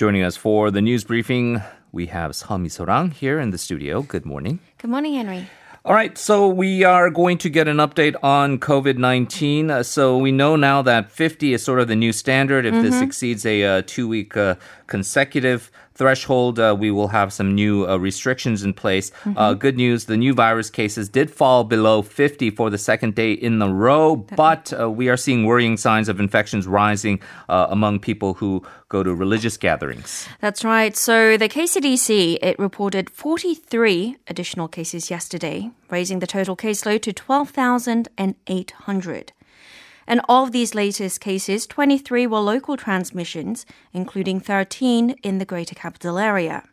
Joining us for the news briefing, we have Seo Misorang here in the studio. Good morning. Good morning, Henry. All right, so we are going to get an update on COVID 19. Uh, so we know now that 50 is sort of the new standard. If this exceeds a uh, two week uh, consecutive threshold, uh, we will have some new uh, restrictions in place. Uh, good news the new virus cases did fall below 50 for the second day in a row, but uh, we are seeing worrying signs of infections rising uh, among people who go to religious gatherings. That's right. So the KCDC it reported 43 additional cases yesterday, raising the total caseload to 12,800. And of these latest cases, 23 were local transmissions, including 13 in the Greater Capital Area.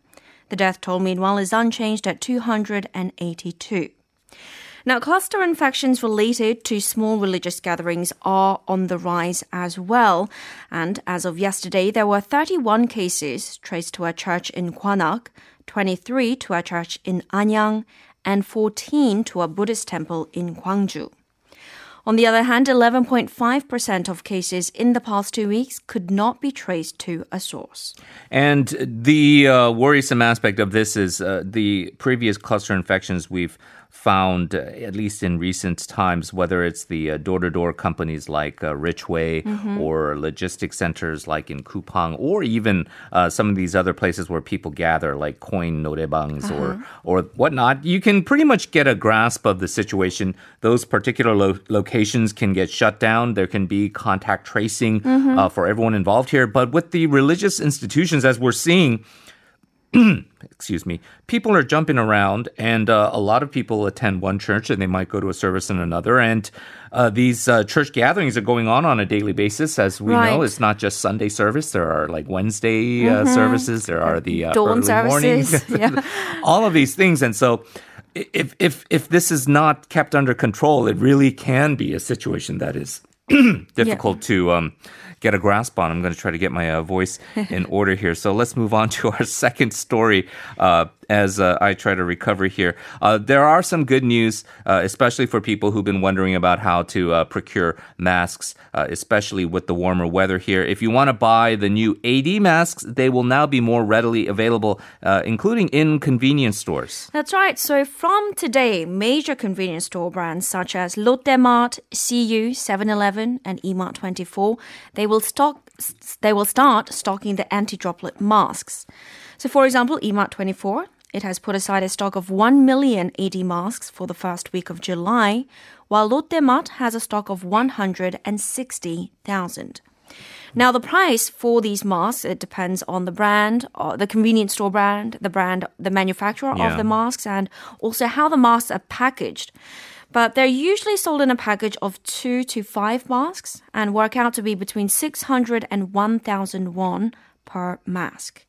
The death toll, meanwhile, is unchanged at 282. Now, cluster infections related to small religious gatherings are on the rise as well. And as of yesterday, there were 31 cases traced to a church in Kwanak, 23 to a church in Anyang, and 14 to a Buddhist temple in Gwangju. On the other hand, 11.5% of cases in the past two weeks could not be traced to a source. And the uh, worrisome aspect of this is uh, the previous cluster infections we've found, uh, at least in recent times, whether it's the door to door companies like uh, Richway or logistics centers like in Coupang, or even uh, some of these other places where people gather, like Coin Noraebangs or, or whatnot, you can pretty much get a grasp of the situation. Those particular lo- locations can get shut down. There can be contact tracing uh, for everyone involved here. But with the religious institutions, as we're seeing, excuse me, people are jumping around, and uh, a lot of people attend one church and they might go to a service in another. And uh, these uh, church gatherings are going on on a daily basis. As we know, it's not just Sunday service. There are like Wednesday uh, services. There are the uh, Dawn early morning, services, all of these things. And so, if if if this is not kept under control, it really can be a situation that is difficult to um, get a grasp on. I'm going to try to get my uh, voice in order here. So let's move on to our second story uh, as uh, I try to recover here. Uh, there are some good news, uh, especially for people who've been wondering about how to uh, procure masks, uh, especially with the warmer weather here. If you want to buy the new AD masks, they will now be more readily available, uh, including in convenience stores. That's right. So from today, major convenience store brands such as Lotte Mart, CU, 7-Eleven, and Emart 24, they will stock they will start stocking the anti-droplet masks. So for example, Emart 24, it has put aside a stock of 1 million AD masks for the first week of July, while Lotte Mart has a stock of 160,000. Now, the price for these masks, it depends on the brand, or the convenience store brand, the brand, the manufacturer Yeah. of the masks, and also how the masks are packaged. But they're usually sold in a package of two to five masks and work out to be between 600 and 1,000 won per mask.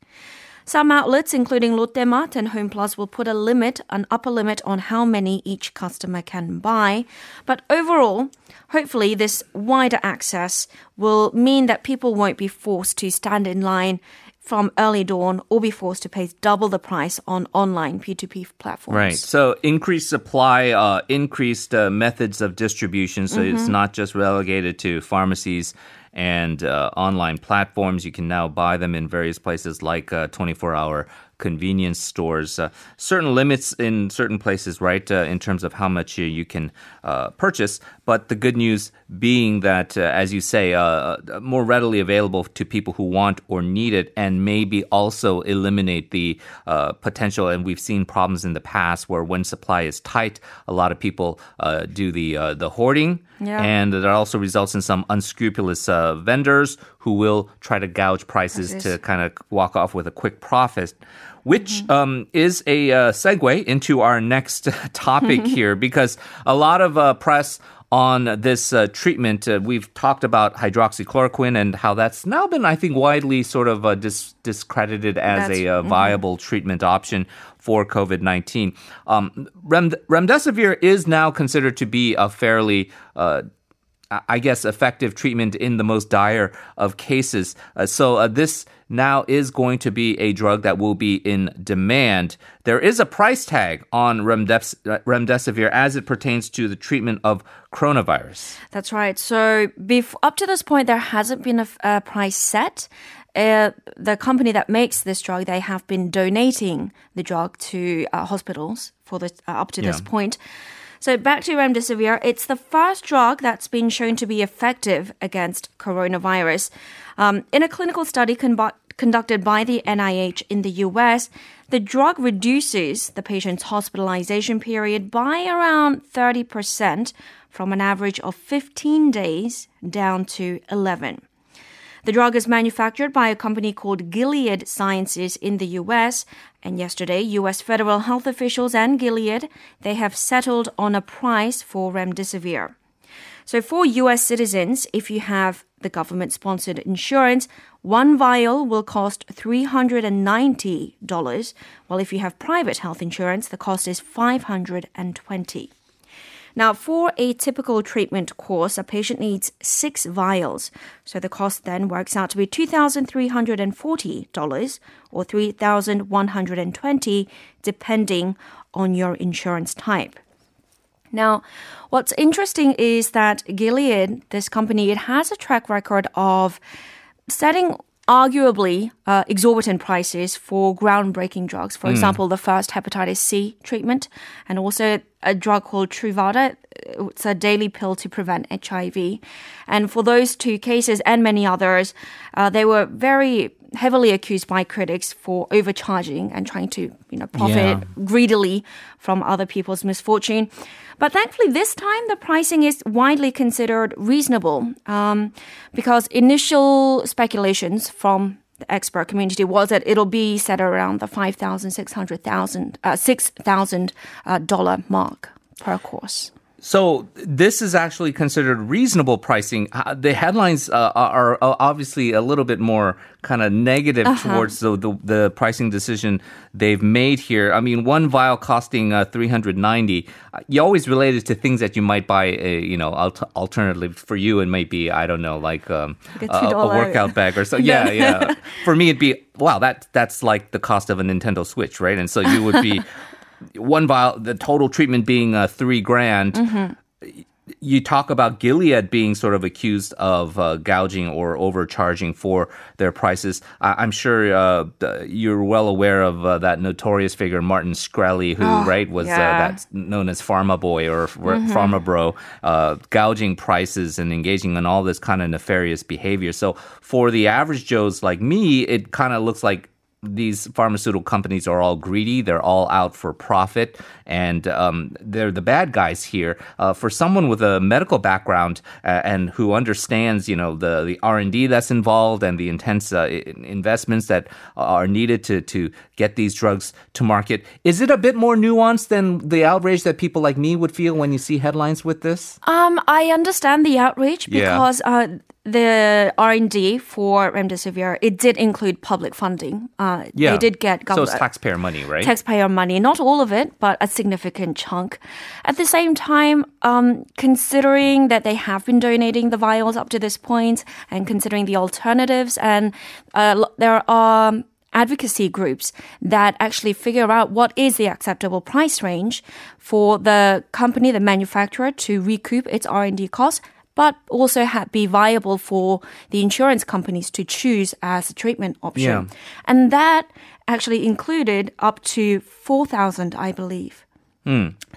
Some outlets, including Lotte Mart and Home Plus, will put a limit, an upper limit on how many each customer can buy. But overall, hopefully, this wider access will mean that people won't be forced to stand in line from early dawn or be forced to pay double the price on online P2P platforms. Right. So increased supply, uh, increased uh, methods of distribution. So it's not just relegated to pharmacies and uh, online platforms. You can now buy them in various places like uh, 24 hour convenience stores. Uh, certain limits in certain places, right, uh, in terms of how much uh, you can uh, purchase. But the good news being that, uh, as you say, more readily available to people who want or need it, and maybe also eliminate the uh, potential. And we've seen problems in the past where when supply is tight, a lot of people uh, do the uh, the hoarding, Yeah. and that also results in some unscrupulous uh, vendors who will try to gouge prices to kind of walk off with a quick profit. Which um, is a uh, segue into our next topic here, because a lot of uh, press on this uh, treatment. Uh, we've talked about hydroxychloroquine and how that's now been, I think, widely sort of uh, dis- discredited as That's- a uh, viable treatment option for COVID 19. Um, Rem- remdesivir is now considered to be a fairly uh, I guess, effective treatment in the most dire of cases. Uh, so uh, this now is going to be a drug that will be in demand. There is a price tag on remdes- uh, remdesivir as it pertains to the treatment of coronavirus. That's right. So up to this point, there hasn't been a, price set. uh, the company that makes this drug, they have been donating the drug to uh, hospitals for the uh, up to this point. So back to remdesivir, it's the first drug that's been shown to be effective against coronavirus. Um, in a clinical study conbu- conducted by the NIH in the US, the drug reduces the patient's hospitalization period by around 30% from an average of 15 days down to 11. The drug is manufactured by a company called Gilead Sciences in the US, and yesterday US federal health officials and Gilead, they have settled on a price for remdesivir. So for US citizens, if you have the government sponsored insurance, one vial will cost $390, while if you have private health insurance, the cost is 520. Now, for a typical treatment course, a patient needs six vials. So the cost then works out to be $2,340 or 3,120, depending on your insurance type. Now, what's interesting is that Gilead, this company, it has a track record of setting arguably uh, exorbitant prices for groundbreaking drugs. For example, the first hepatitis C treatment, and also a drug called Truvada. It's a daily pill to prevent HIV. And for those two cases and many others, uh, they were very heavily accused by critics for overcharging and trying to, you know, profit Yeah. greedily from other people's misfortune. But thankfully, this time the pricing is widely considered reasonable um, because initial speculations from the expert community was that it'll be set around the five thousand six hundred thousand uh, six thousand uh, dollar mark per course. So this is actually considered reasonable pricing. Uh, The headlines uh, are are obviously a little bit more kind of negative towards the, the the pricing decision they've made here. I mean, one vial costing uh, 390. Uh, you always relate it to things that you might buy. A, you know, alt- alternative for you, it might be I don't know, like, um, Like a a, a workout bag or so. Yeah, yeah. For me, it'd be wow. That that's like the cost of a Nintendo Switch, right? And so you would be one vial, the total treatment being uh, three grand. You talk about Gilead being sort of accused of uh, gouging or overcharging for their prices. I- I'm sure uh, you're well aware of uh, that notorious figure Martin Shkreli, who right was uh, yeah. that's known as Pharma Boy or Pharma Bro, uh, gouging prices and engaging in all this kind of nefarious behavior. So for the average Joes like me, it kind of looks like these pharmaceutical companies are all greedy. They're all out for profit, and um, they're the bad guys here. Uh, for someone with a medical background uh, and who understands, you know, the the R and D that's involved and the intense uh, investments that are needed to to get these drugs to market, is it a bit more nuanced than the outrage that people like me would feel when you see headlines with this? Um, I understand the outrage Yeah. because uh, the R and D for remdesivir it did include public funding. Uh, they did get so it's taxpayer money, right? taxpayer money, not all of it, but a significant chunk. At the same time, um, considering that they have been donating the vials up to this point, and considering the alternatives, and uh, there are advocacy groups that actually figure out what is the acceptable price range for the company, the manufacturer, to recoup its R&D costs but also ha- be viable for the insurance companies to choose as a treatment option. Yeah. And that actually included up to 4,000, I believe.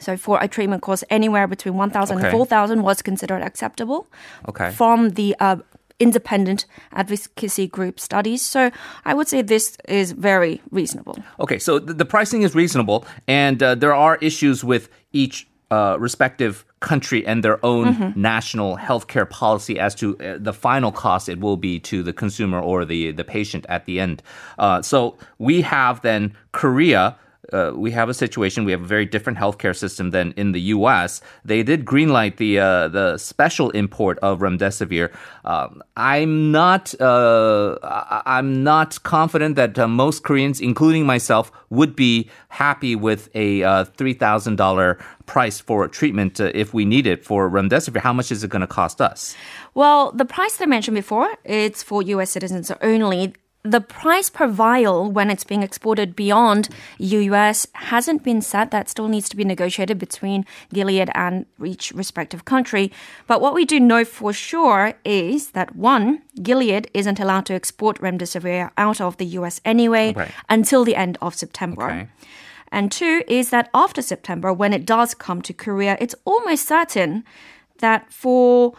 So for a treatment cost anywhere between 1,000 Okay. and 4,000 was considered acceptable Okay. from the uh, independent advocacy group studies. So I would say this is very reasonable. Okay, so the, the pricing is reasonable, and uh, there are issues with each uh, respective country and their own national healthcare policy as to uh, the final cost it will be to the consumer or the the patient at the end. Uh, so we have then Korea. Uh, we have a situation. We have a very different healthcare system than in the U.S. They did greenlight the uh, the special import of remdesivir. Um, I'm not uh, I'm not confident that uh, most Koreans, including myself, would be happy with a uh, three thousand dollar price for treatment if we need it for remdesivir. How much is it going to cost us? Well, the price that I mentioned before, it's for US citizens only. The price per vial when it's being exported beyond US hasn't been set. That still needs to be negotiated between Gilead and each respective country. But what we do know for sure is that one, Gilead isn't allowed to export remdesivir out of the US anyway Right. until the end of September. Okay. And two is that after September, when it does come to Korea, it's almost certain that for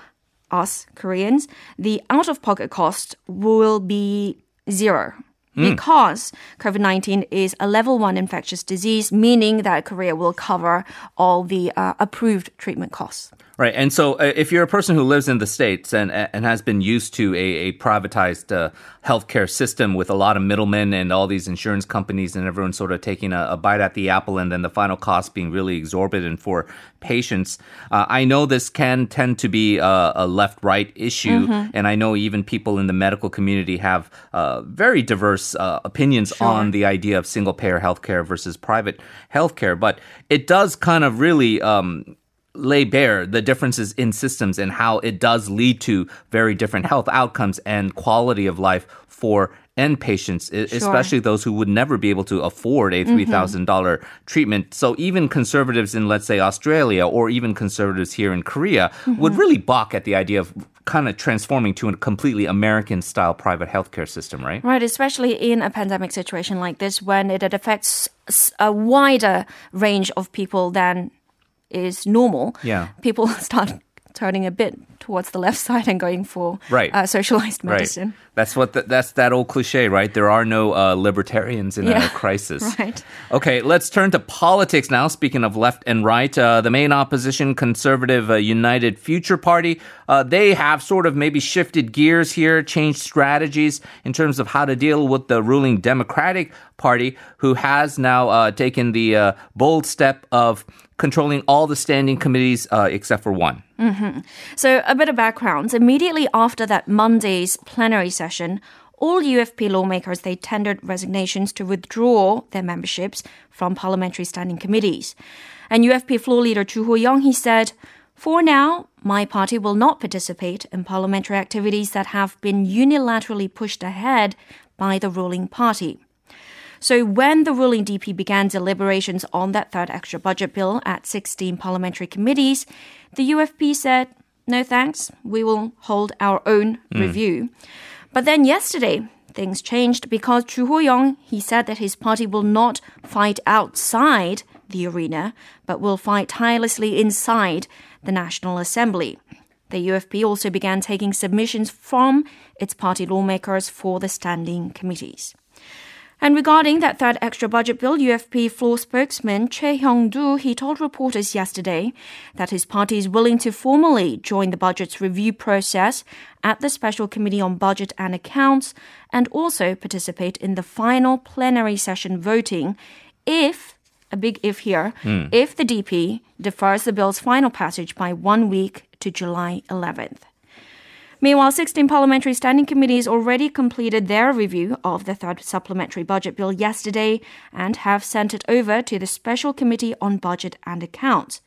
us Koreans, the out of pocket cost will be zero. Because COVID 19 is a level one infectious disease, meaning that Korea will cover all the uh, approved treatment costs. Right, and so uh, if you're a person who lives in the states and and has been used to a, a privatized uh, healthcare system with a lot of middlemen and all these insurance companies and everyone sort of taking a, a bite at the apple and then the final cost being really exorbitant for patients, uh, I know this can tend to be a, a left-right issue, and I know even people in the medical community have uh, very diverse uh, opinions on the idea of single-payer healthcare versus private healthcare, but it does kind of really. Um, lay bare the differences in systems and how it does lead to very different health outcomes and quality of life for end patients, e- especially those who would never be able to afford a mm-hmm. $3,000 treatment. So even conservatives in, let's say, Australia or even conservatives here in Korea mm-hmm. would really balk at the idea of kind of transforming to a completely American style private healthcare system, right? Right, especially in a pandemic situation like this when it affects a wider range of people than is normal. Yeah. People start turning a bit towards the left side and going for Right. uh, socialized medicine. Right. That's what the, that's that old cliche, right? There are no uh, libertarians in Yeah. a crisis. Right. Okay, let's turn to politics now. Speaking of left and right, uh, the main opposition, conservative uh, United Future Party, uh, they have sort of maybe shifted gears here, changed strategies in terms of how to deal with the ruling Democratic Party, who has now uh, taken the uh, bold step of controlling all the standing committees uh, except for one. So, a bit of background. Immediately after that Monday's plenary session, all UFP lawmakers they tendered resignations to withdraw their memberships from parliamentary standing committees. And UFP floor leader Chu Ho-young he said, "For now, my party will not participate in parliamentary activities that have been unilaterally pushed ahead by the ruling party." So when the ruling DP began deliberations on that third extra budget bill at 16 parliamentary committees, the UFP said, no thanks, we will hold our own hmm. review. But then yesterday, things changed because Chu Ho-young, he said that his party will not fight outside the arena, but will fight tirelessly inside the National Assembly. The UFP also began taking submissions from its party lawmakers for the standing committees. And regarding that third extra budget bill, UFP floor spokesman Choi Hyung-doo, he told reporters yesterday that his party is willing to formally join the budget's review process at the Special Committee on Budget and Accounts and also participate in the final plenary session voting if, a big if here, hmm. if the DP defers the bill's final passage by one week to July 11th. Meanwhile, 16 parliamentary standing committees already completed their review of the third supplementary budget bill yesterday and have sent it over to the Special Committee on Budget and Accounts.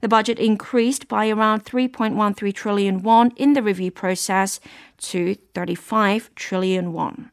The budget increased by around 3.13 trillion won in the review process to 35 trillion won.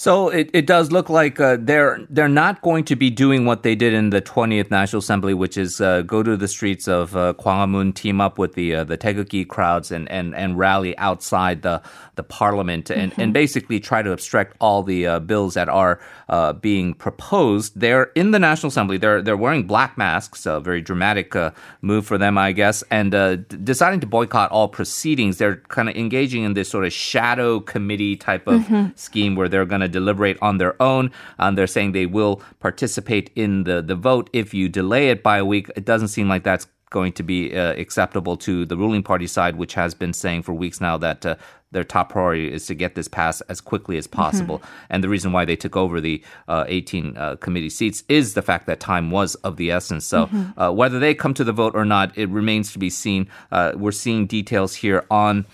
So it, it does look like uh, they're they're not going to be doing what they did in the 20th National Assembly, which is uh, go to the streets of uh, Gwanghwamun, team up with the uh, the Taegukgi crowds, and, and, and rally outside the the parliament, and, and basically try to obstruct all the uh, bills that are uh, being proposed. They're in the National Assembly. They're they're wearing black masks, a very dramatic uh, move for them, I guess, and uh, d- deciding to boycott all proceedings. They're kind of engaging in this sort of shadow committee type of scheme where they're going to deliberate on their own. Um, they're saying they will participate in the, the vote if you delay it by a week. It doesn't seem like that's going to be uh, acceptable to the ruling party side, which has been saying for weeks now that uh, their top priority is to get this passed as quickly as possible. And the reason why they took over the uh, 18 uh, committee seats is the fact that time was of the essence. So uh, whether they come to the vote or not, it remains to be seen. Uh, we're seeing details here on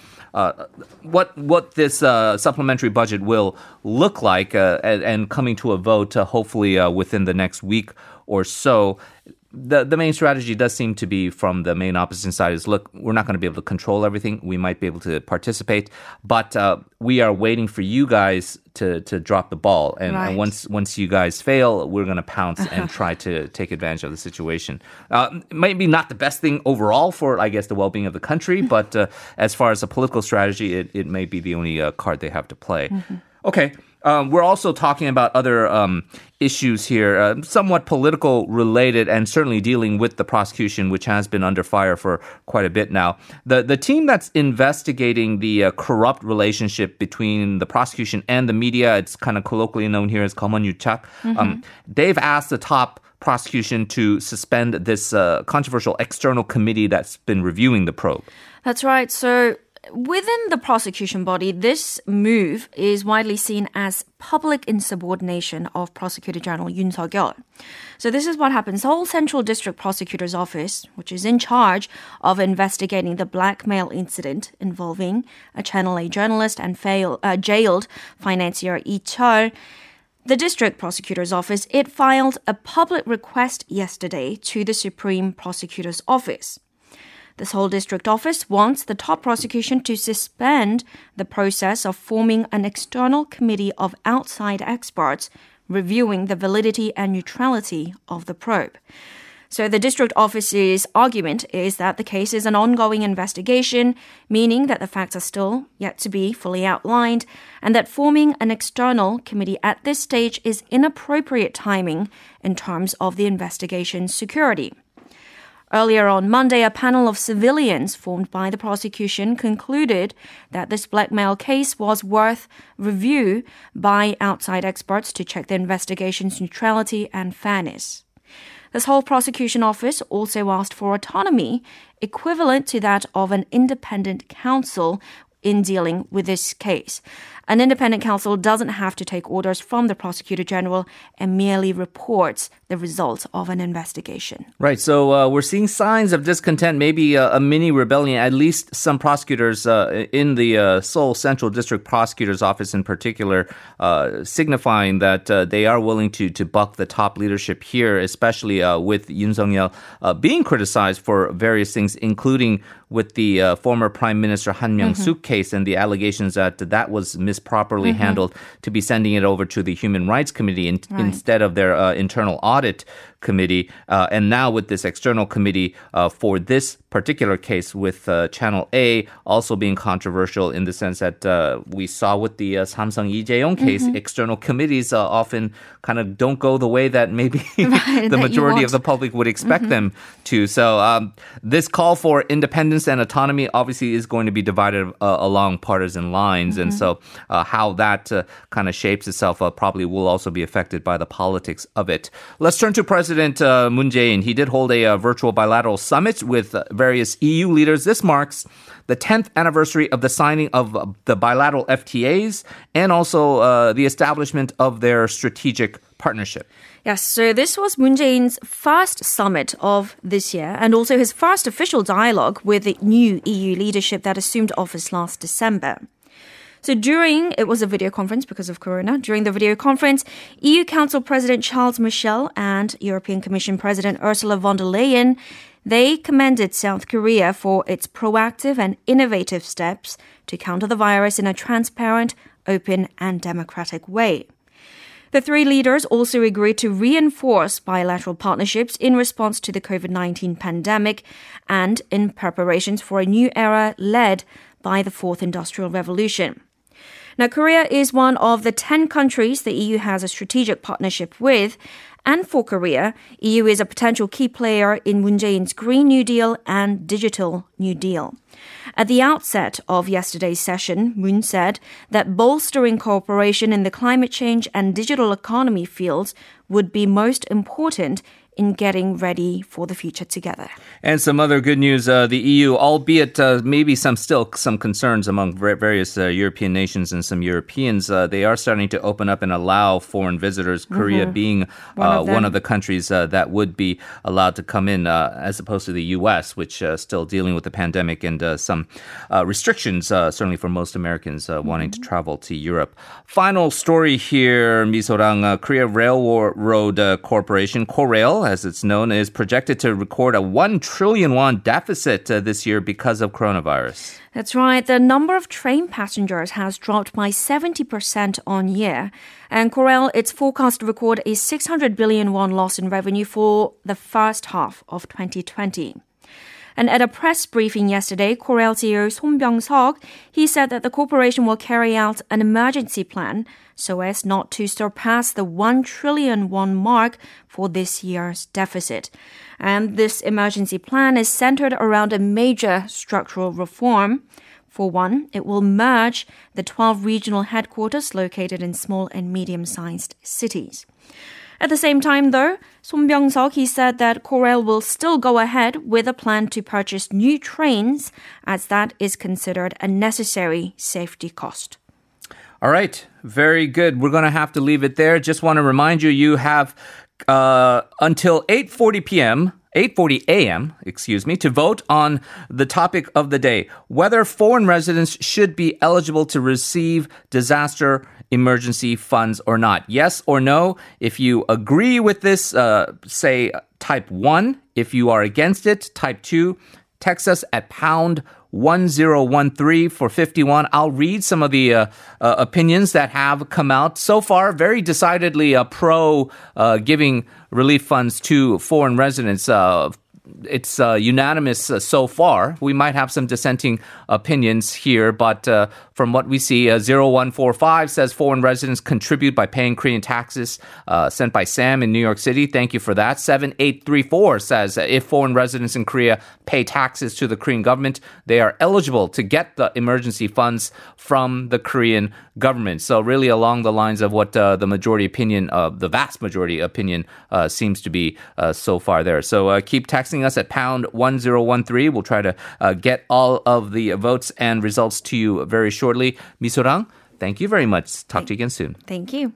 what what this uh, supplementary budget will look like, uh, and, and coming to a vote, uh, hopefully uh, within the next week or so. The the main strategy does seem to be from the main opposition side is look, we're not going to be able to control everything. We might be able to participate, but uh, we are waiting for you guys to to drop the ball. And, Right. and once once you guys fail, we're going to pounce and try to take advantage of the situation. Uh, maybe not the best thing overall for I guess the well being of the country, but uh, as far as a political strategy, it, it may be the only uh, card they have to play. Okay. Um, we're also talking about other um, issues here, uh, somewhat political related, and certainly dealing with the prosecution, which has been under fire for quite a bit now. The the team that's investigating the uh, corrupt relationship between the prosecution and the media, it's kind of colloquially known here as Komon Yuchak. Um, they've asked the top prosecution to suspend this uh, controversial external committee that's been reviewing the probe. That's right. So within the prosecution body, this move is widely seen as public insubordination of Prosecutor General Yoon Seok-yeol. So this is what happens. Seoul Central District Prosecutor's Office, which is in charge of investigating the blackmail incident involving a Channel A journalist and fail, uh, jailed financier Lee Chul, the district prosecutor's office, it filed a public request yesterday to the Supreme Prosecutor's Office. The Seoul District Office wants the top prosecution to suspend the process of forming an external committee of outside experts reviewing the validity and neutrality of the probe. So the district office's argument is that the case is an ongoing investigation, meaning that the facts are still yet to be fully outlined, and that forming an external committee at this stage is inappropriate timing in terms of the investigation's security. Earlier on Monday, a panel of civilians formed by the prosecution concluded that this blackmail case was worth review by outside experts to check the investigation's neutrality and fairness. This whole prosecution office also asked for autonomy equivalent to that of an independent counsel in dealing with this case. An independent counsel doesn't have to take orders from the prosecutor general and merely reports the results of an investigation. Right. So uh, we're seeing signs of discontent, maybe a, a mini rebellion. At least some prosecutors uh, in the uh, Seoul Central District Prosecutor's Office, in particular, uh, signifying that uh, they are willing to to buck the top leadership here, especially uh, with Yoon Sung Yeol uh, being criticized for various things, including with the uh, former Prime Minister Han Myung Suk case and the allegations that that was misproperly handled, to be sending it over to the Human Rights Committee in, Right. instead of their uh, internal audit committee. Uh, and now with this external committee uh, for this particular case with uh, Channel A also being controversial in the sense that uh, we saw with the uh, Samsung Lee Jae-yong case, external committees uh, often kind of don't go the way that maybe Right, the that majority of the public would expect them to. So um, this call for independence and autonomy obviously is going to be divided uh, along partisan lines, and so uh, how that uh, kind of shapes itself uh, probably will also be affected by the politics of it. Let's turn to President uh, Moon Jae-in. He did hold a uh, virtual bilateral summit with uh, various EU leaders. This marks the 10th anniversary of the signing of the bilateral FTAs and also uh, the establishment of their strategic partnership. Yes, so this was Moon Jae-in's first summit of this year and also his first official dialogue with the new EU leadership that assumed office last December. So during, it was a video conference because of Corona. During the video conference, EU Council President Charles Michel and European Commission President Ursula von der Leyen, they commended South Korea for its proactive and innovative steps to counter the virus in a transparent, open, and democratic way. The three leaders also agreed to reinforce bilateral partnerships in response to the COVID 19 pandemic and in preparations for a new era led by the Fourth Industrial Revolution. Now, Korea is one of the 10 countries the EU has a strategic partnership with. And for Korea, EU is a potential key player in Moon Jae-in's Green New Deal and Digital New Deal. At the outset of yesterday's session, Moon said that bolstering cooperation in the climate change and digital economy fields would be most important in getting ready for the future together. And some other good news: uh, the EU, albeit uh, maybe some still some concerns among various uh, European nations and some Europeans, uh, they are starting to open up and allow foreign visitors. Korea being One uh, of one of the countries uh, that would be allowed to come in, uh, as opposed to the U.S., which uh, still dealing with the pandemic and uh, some uh, restrictions, uh, certainly for most Americans uh, wanting to travel to Europe. Final story here, Misorang, uh, Korea Railroad uh, Corporation, Korail, As it's known, is projected to record a 1 trillion won deficit uh, this year because of coronavirus. That's right. The number of train passengers has dropped by 70% on year. And Korail, it's forecast to record a 600 billion won loss in revenue for the first half of 2020. And at a press briefing yesterday, Korail CEO Son Byung-seok, he said that the corporation will carry out an emergency plan so as not to surpass the 1 trillion won mark for this year's deficit. And this emergency plan is centered around a major structural reform. For one, it will merge the 12 regional headquarters located in small and medium-sized cities. At the same time, though, Son Byung-seok, he said that Korail will still go ahead with a plan to purchase new trains as that is considered a necessary safety cost. All right, very good. We're going to have to leave it there. Just want to remind you, you have uh, until 8:40 p.m. 8:40 a.m., excuse me, to vote on the topic of the day, whether foreign residents should be eligible to receive disaster emergency funds or not. Yes or no. If you agree with this, uh, say type 1. If you are against it, type 2. Text us at pound 1013 for 51. I'll read some of the uh, uh, opinions that have come out so far. Very decidedly uh, pro uh, giving relief funds to foreign residents. It's uh, unanimous uh, so far. We might have some dissenting opinions here, but uh, from what we see, uh, 0145 says foreign residents contribute by paying Korean taxes, uh, sent by Sam in New York City. Thank you for that. 7834 says if foreign residents in Korea pay taxes to the Korean government, they are eligible to get the emergency funds from the Korean government. So, really, along the lines of what uh, the majority opinion, the vast majority opinion, seems to be so far there. So, keep texting us at pound 1013. We'll try to uh, get all of the votes and results to you very shortly. Misorang, thank you very much. Talk to you again soon. Thank you.